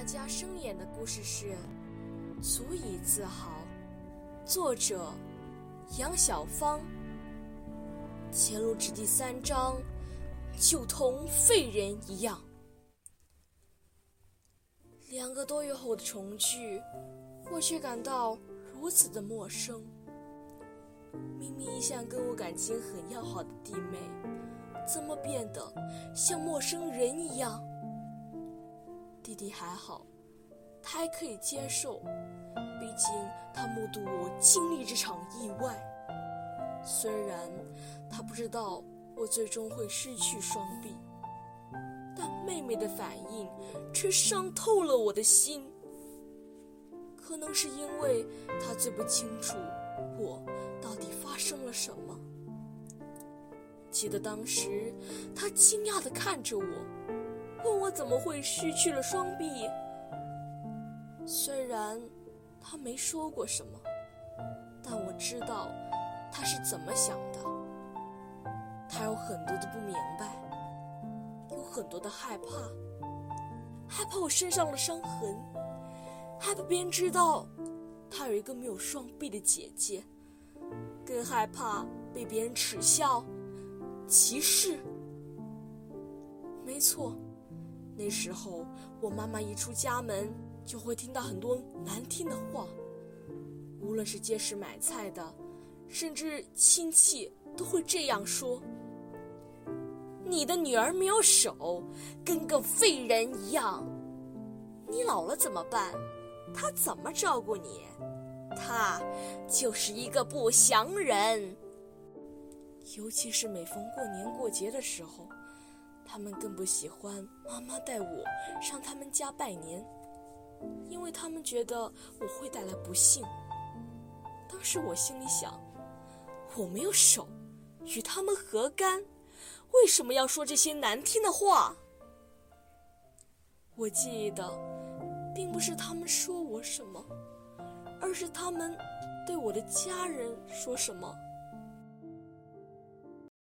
大家生演的故事是《足以自豪》，作者杨小芳。前路至第三章，就同废人一样。两个多月后的重聚，我却感到如此的陌生。明明一向跟我感情很要好的弟妹，怎么变得像陌生人一样？弟弟还好，他还可以接受，毕竟他目睹我经历这场意外。虽然他不知道我最终会失去双臂。但妹妹的反应却伤透了我的心。可能是因为她最不清楚我到底发生了什么。记得当时，她惊讶地看着我，问我怎么会失去了双臂。虽然他没说过什么，但我知道他是怎么想的。他有很多的不明白。有很多的害怕，害怕我身上的伤痕，害怕别人知道他有一个没有双臂的姐姐，更害怕被别人耻笑、歧视。没错，那时候我妈妈一出家门就会听到很多难听的话，无论是街市买菜的，甚至亲戚都会这样说。你的女儿没有手，跟个废人一样。你老了怎么办？她怎么照顾你？她就是一个不祥人。尤其是每逢过年过节的时候，他们更不喜欢妈妈带我上他们家拜年，因为他们觉得我会带来不幸。当时我心里想，我没有手，与他们何干？为什么要说这些难听的话？我记得，并不是他们说我什么，而是他们对我的家人说什么。